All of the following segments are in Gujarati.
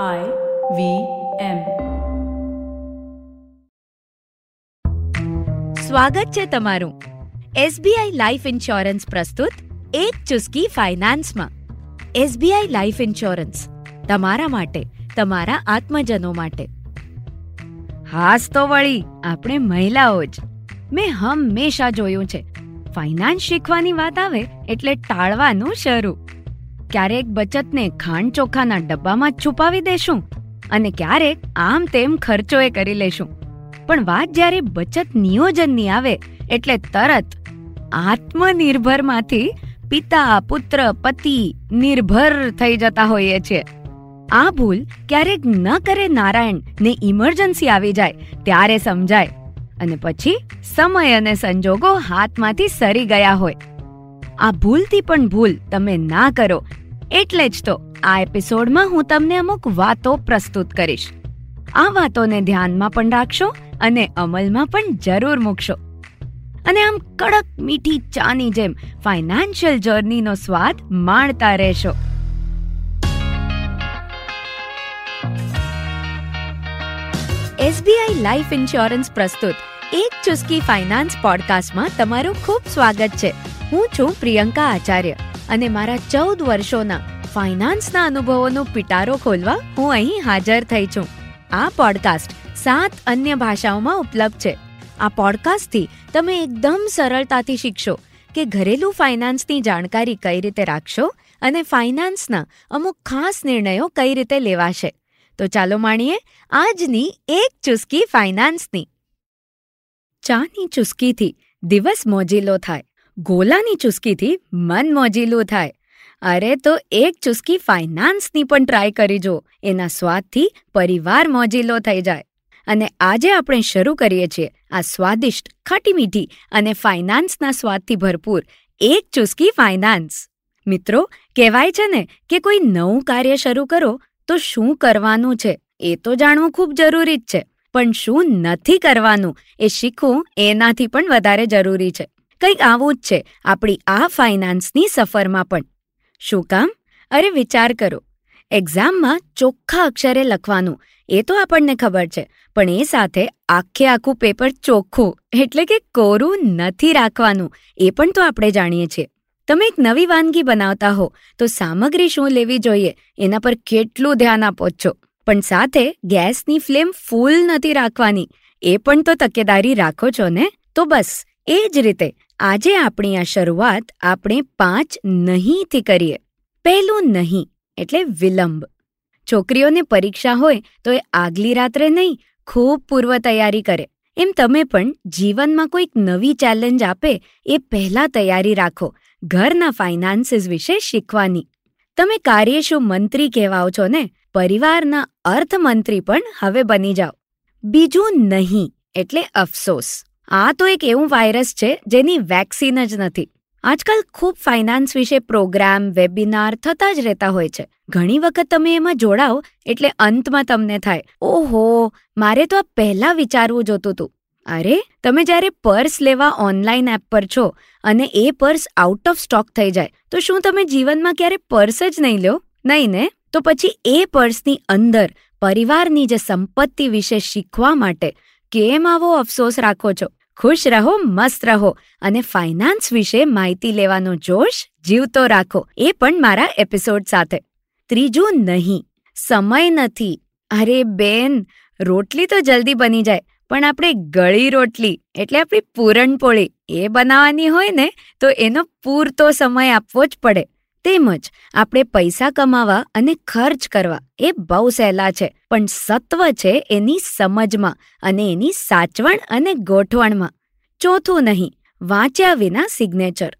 I V M. સ્વાગત છે તમારું. એસબીઆઈ લાઈફ ઇન્સ્યોરન્સ પ્રસ્તુત એક ચુસ્કી ફાઇનાન્સમાં. એસબીઆઈ લાઈફ ઇન્સ્યોરન્સ તમારા માટે, તમારા આત્મજનો માટે. હાસ તો વળી, આપણે મહિલાઓ જ. મેં હંમેશા જોયું છે. ફાઇનાન્સ શીખવાની વાત આવે એટલે ટાળવાનું શરૂ. ક્યારેક બચતને ખાંડ ચોખાના ડબ્બામાં છુપાવી દેશું અને ક્યારેક આમ તેમ ખર્ચોએ કરી લેશું. પણ વાત જ્યારે બચત નિયોજનની આવે એટલે તરત આત્મનિર્ભરમાંથી પિતા, પુત્ર, પતિ નિર્ભર થઈ જતા હોઈએ છીએ. આ ભૂલ ક્યારેક ન કરે નારાયણ ને ઇમરજન્સી આવી જાય ત્યારે સમજાય અને પછી સમય અને સંજોગો હાથમાંથી સરી ગયા હોય. આ ભૂલથી પણ ભૂલ તમે ના કરો એટલે જ તો આ એપિસોડમાં હું તમને અમુક વાતો પ્રસ્તુત કરીશ. આ વાતોને ધ્યાનમાં પણ રાખશો અને અમલમાં પણ જરૂર મૂકશો. અને આમ કડક મીઠી ચાની જેમ ફાઇનાન્શિયલ જર્નીનો સ્વાદ માણતા રહેશો. એસબીઆઈ લાઈફ ઇન્સ્યોરન્સ પ્રસ્તુત એક ચુસ્કી ફાઇનાન્સ પોડકાસ્ટમાં તમારું ખૂબ સ્વાગત છે. હું છું પ્રિયંકા આચાર્ય. અને મારા ચૌદ વર્ષોના ફાઇનાન્સના અનુભવોનો પિટારો ખોલવા હું અહીં હાજર થઈ છું. આ પોડકાસ્ટ સાત અન્ય ભાષાઓમાં ઉપલબ્ધ છે. આ પોડકાસ્ટથી તમે એકદમ સરળતાથી શીખશો કે ઘરેલું ફાઇનાન્સની જાણકારી કઈ રીતે રાખશો અને ફાઇનાન્સના અમુક ખાસ નિર્ણયો કઈ રીતે લેવાશે. તો ચાલો માણીએ આજની એક ચુસ્કી ફાઇનાન્સની. ચાની ચુસ્કીથી દિવસ મોજીલો થાય. ગોલાની ચુસ્કીથી મન મોજીલું થાય. અરે તો એક ચુસ્કી ફાઇનાન્સની પણ ટ્રાય કરી જો. એના સ્વાદથી પરિવાર મોજીલો થઈ જાય. અને આજે આપણે શરૂ કરીએ છીએ આ સ્વાદિષ્ટ, ખાટી મીઠી અને ફાઇનાન્સના સ્વાદથી ભરપૂર એક ચુસ્કી ફાઇનાન્સ. મિત્રો, કહેવાય છે ને કે કોઈ નવું કાર્ય શરૂ કરો તો શું કરવાનું છે? એ તો જાણવું ખૂબ જરૂરી જ છે. પણ શું નથી કરવાનું? એ શીખવું એનાથી પણ વધારે જરૂરી છે. કંઈક આવું જ છે આપણી આ ફાઇનાન્સની સફરમાં પણ. શું કામ? અરે વિચાર કરો. એક્ઝામમાં ચોખ્ખા અક્ષરે લખવાનું, એ તો આપણને ખબર છે, પણ એ સાથે આખે આખું પેપર ચોખ્ખું, એટલે કે કોરું નથી રાખવાનું, એ પણ તો આપણે જાણીએ છીએ. તમે એક નવી વાનગી બનાવતા હો, તો સામગ્રી શું લેવી જોઈએ, એના પર કેટલું ધ્યાન આપો છો. પણ સાથે ગેસની ફ્લેમ ફૂલ નથી રાખવાની, એ પણ તો તકેદારી રાખો છો ને? તો બસ, એ જ રીતે. આજે આપણી આ શરૂઆત આપણે પાંચ નહીંથી કરીએ. પહેલું નહીં, એટલે વિલંબ. છોકરીઓને પરીક્ષા હોય તો એ આગલી રાત્રે નહીં, ખૂબ પૂર્વ તૈયારી કરે. એમ તમે પણ જીવનમાં કોઈક નવી ચેલેન્જ આપે એ પહેલાં તૈયારી રાખો, ઘરના ફાઇનાન્સીસ વિશે શીખવાની. તમે કાર્યશુ મંત્રી કહેવાઓ છો ને, પરિવારના અર્થમંત્રી પણ હવે બની જાઓ. બીજું નહીં, એટલે અફસોસ. આ તો એક એવું વાયરસ છે જેની વેક્સિન જ નથી. આજકાલ ખૂબ ફાઇનાન્સ વિશે પ્રોગ્રામ, વેબિનાર થતા જ રહેતા હોય છે. ઘણી વખત તમે એમાં જોડાઓ એટલે અંતમાં તમને થાય. ઓહો, મારે તો આ પહેલા વિચારવું જોતું હતું અરે, તમે જ્યારે પર્સ લેવા ઓનલાઈન એપ પર છો અને એ પર્સ આઉટ ઓફ સ્ટોક થઈ જાય, તો શું તમે જીવનમાં ક્યારે પર્સ જ નહીં લ્યો નહીં ને? તો પછી એ પર્સની અંદર, પરિવારની જે સંપત્તિ વિશે શીખવા માટે કેમ આવો અફસોસ રાખો છો? ખુશ રહો, મસ્ત રહો અને ફાઇનાન્સ વિશે માહિતી લેવાનો જોશ જીવતો રાખો, એ પણ મારા એપિસોડ સાથે. ત્રીજું નહીં, સમય નથી. અરે બેન, રોટલી તો જલ્દી બની જાય, પણ આપણે ગળી રોટલી એટલે આપણી પૂરણપોળી એ બનાવવાની હોય ને, તો એનો પૂરતો સમય આપવો જ પડે. તેમજ આપણે પૈસા કમાવા અને ખર્ચ કરવા એ બહુ સહેલા છે, પણ સત્વ છે એની સમજમાં અને એની સાચવણ અને ગોઠવણમાં. ચોથું નહીં, વાંચ્યા વિના સિગ્નેચર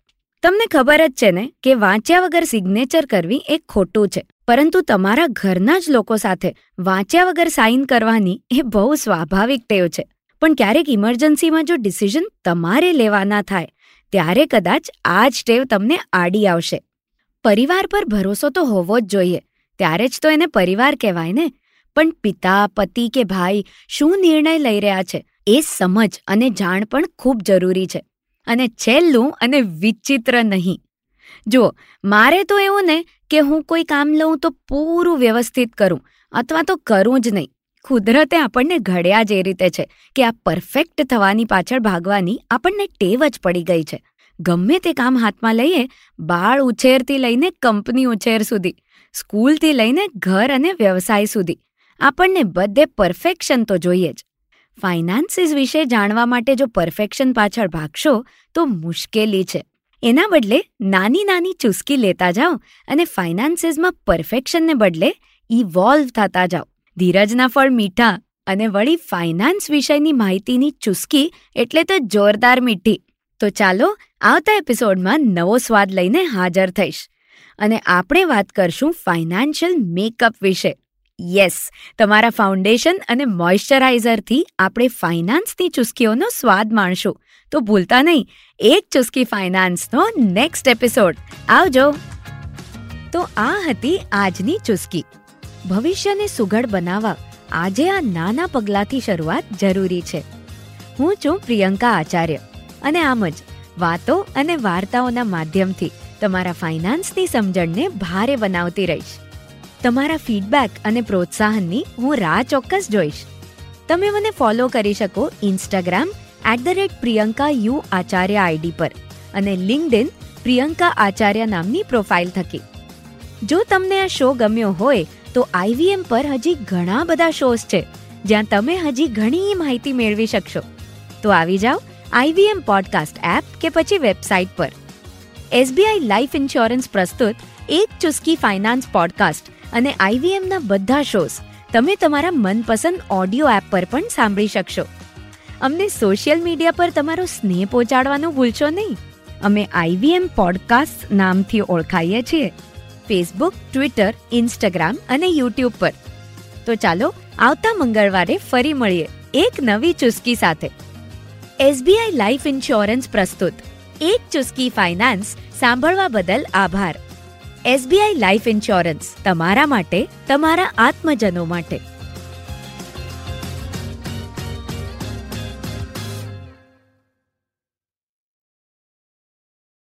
તમને ખબર જ છે ને કે વાંચ્યા વગર સિગ્નેચર કરવી એ ખોટું છે, પરંતુ તમારા ઘરના જ લોકો સાથે વાંચ્યા વગર સાઇન કરવાની એ બહુ સ્વાભાવિક ટેવ છે. પણ ક્યારેક ઇમરજન્સીમાં જો ડિસિઝન તમારે લેવાના થાય, ત્યારે કદાચ આ જ ટેવ તમને આડી આવશે. પરિવાર પર ભરોસો તો હોવો જ જોઈએ. ત્યારે જ તો એને પરિવાર કહેવાય ને. પણ પિતા, પતિ કે ભાઈ શું નિર્ણય લઈ રહ્યા છે એ સમજ અને જાણ પણ ખૂબ જરૂરી છે. અને છેલ્લું અને વિચિત્ર નહીં. જો, મારે તો એવું ને કે હું કોઈ કામ લઉં તો પૂરું વ્યવસ્થિત કરું અથવા તો કરવું જ નહીં. કુદરતે આપણને ઘડ્યા જ એ રીતે છે કે આ પરફેક્ટ થવાની પાછળ ભાગવાની આપણને ટેવ જ પડી ગઈ છે. ગમે તે કામ હાથમાં લઈએ, બાળ ઉછેરથી લઈને કંપની ઉછેર સુધી, સ્કૂલથી લઈને ઘર અને વ્યવસાય સુધી. આપણને બધે પરફેક્શન તો જોઈએ જ. ફાઇનાન્સીસ વિશે જાણવા માટે જો પરફેક્શન પાછળ ભાગશો, તો મુશ્કેલી છે. એના બદલે નાની નાની ચુસ્કી લેતા જાઓ અને ફાઇનાન્સીસમાં પરફેક્શનને બદલે ઇવોલ્વ થતા જાઓ. ધીરજના ફળ મીઠા અને વળી ફાઇનાન્સ વિષયની માહિતીની ચુસ્કી એટલે તો જોરદાર મીઠી. તો ચાલો આવતા એપિસોડમાં નવો સ્વાદ લઈને હાજર થઈશ. અને આપણે વાત કરશું ફાઇનાન્શિયલ મેકઅપ વિશે. યસ, તમારા ફાઉન્ડેશન અને મોઇશ્ચરાઇઝરથી આપણે ફાઇનાન્સની ચુસ્કીઓનો સ્વાદ માણશું. તો ભૂલતા નહીં, એક ચુસ્કી ફાઇનાન્સનો નેક્સ્ટ એપિસોડ. આવજો. તો આ હતી આજની ચુસ્કી. ભવિષ્યને સુઘડ બનાવવા આજે આ નાના પગલાંથી શરૂઆત જરૂરી છે. હું છું પ્રિયંકા આચાર્ય. અને આમ જ, વાતો અને વાર્તાઓના માધ્યમથી તમારા ફાઇનાન્સની સમજણને ભારે બનાવતી રહીશ. તમારા ફીડબેક અને પ્રોત્સાહનની હું રાહ ચોક્કસ જોઈશ. તમે મને ફોલો કરી શકો Instagram at the rate Priyanka U Acharya ID પર અને લિંકડિન પ્રિયંકા આચાર્ય નામની પ્રોફાઇલ થકી. જો તમને આ શો ગમ્યો હોય, તો આઈવીએમ પર હજી ઘણા બધા શોઝ છે, જ્યાં તમે હજી ઘણી માહિતી મેળવી શકશો. તો આવી જાઓ આઈવીએમ પોડકાસ્ટ એપ કે પછી વેબસાઇટ પર. એસબીઆઈ લાઈફ ઇન્સ્યોરન્સ પ્રસ્તુત એક ચુસ્કી ફાઇનાન્સ પોડકાસ્ટ અને આઈવીએમના બધા શોઝ તમે તમારા મનપસંદ ઓડિયો એપ પર પણ સાંભળી શકશો. અમને સોશિયલ મીડિયા પર તમારો સ્નેહ પહોંચાડવાનું ભૂલશો નહીં. અમે આઈવીએમ પોડકાસ્ટ નામથી ઓળખાઈએ છીએ. ફેસબુક, ટ્વિટર, ઇન્સ્ટાગ્રામ અને યુટ્યુબ પર. તો ચાલો આવતા મંગળવારે ફરી મળીએ એક નવી ચુસ્કી સાથે. એસબીઆઈ લાઈફ ઇન્સ્યોરન્સ પ્રસ્તુત. એક ચુસ્કી ફાઇનાન્સ સાંભળવા બદલ આભાર. એસબીઆઈ લાઈફ ઇન્સ્યોરન્સ તમારા માટે, તમારા આત્મજનો માટે.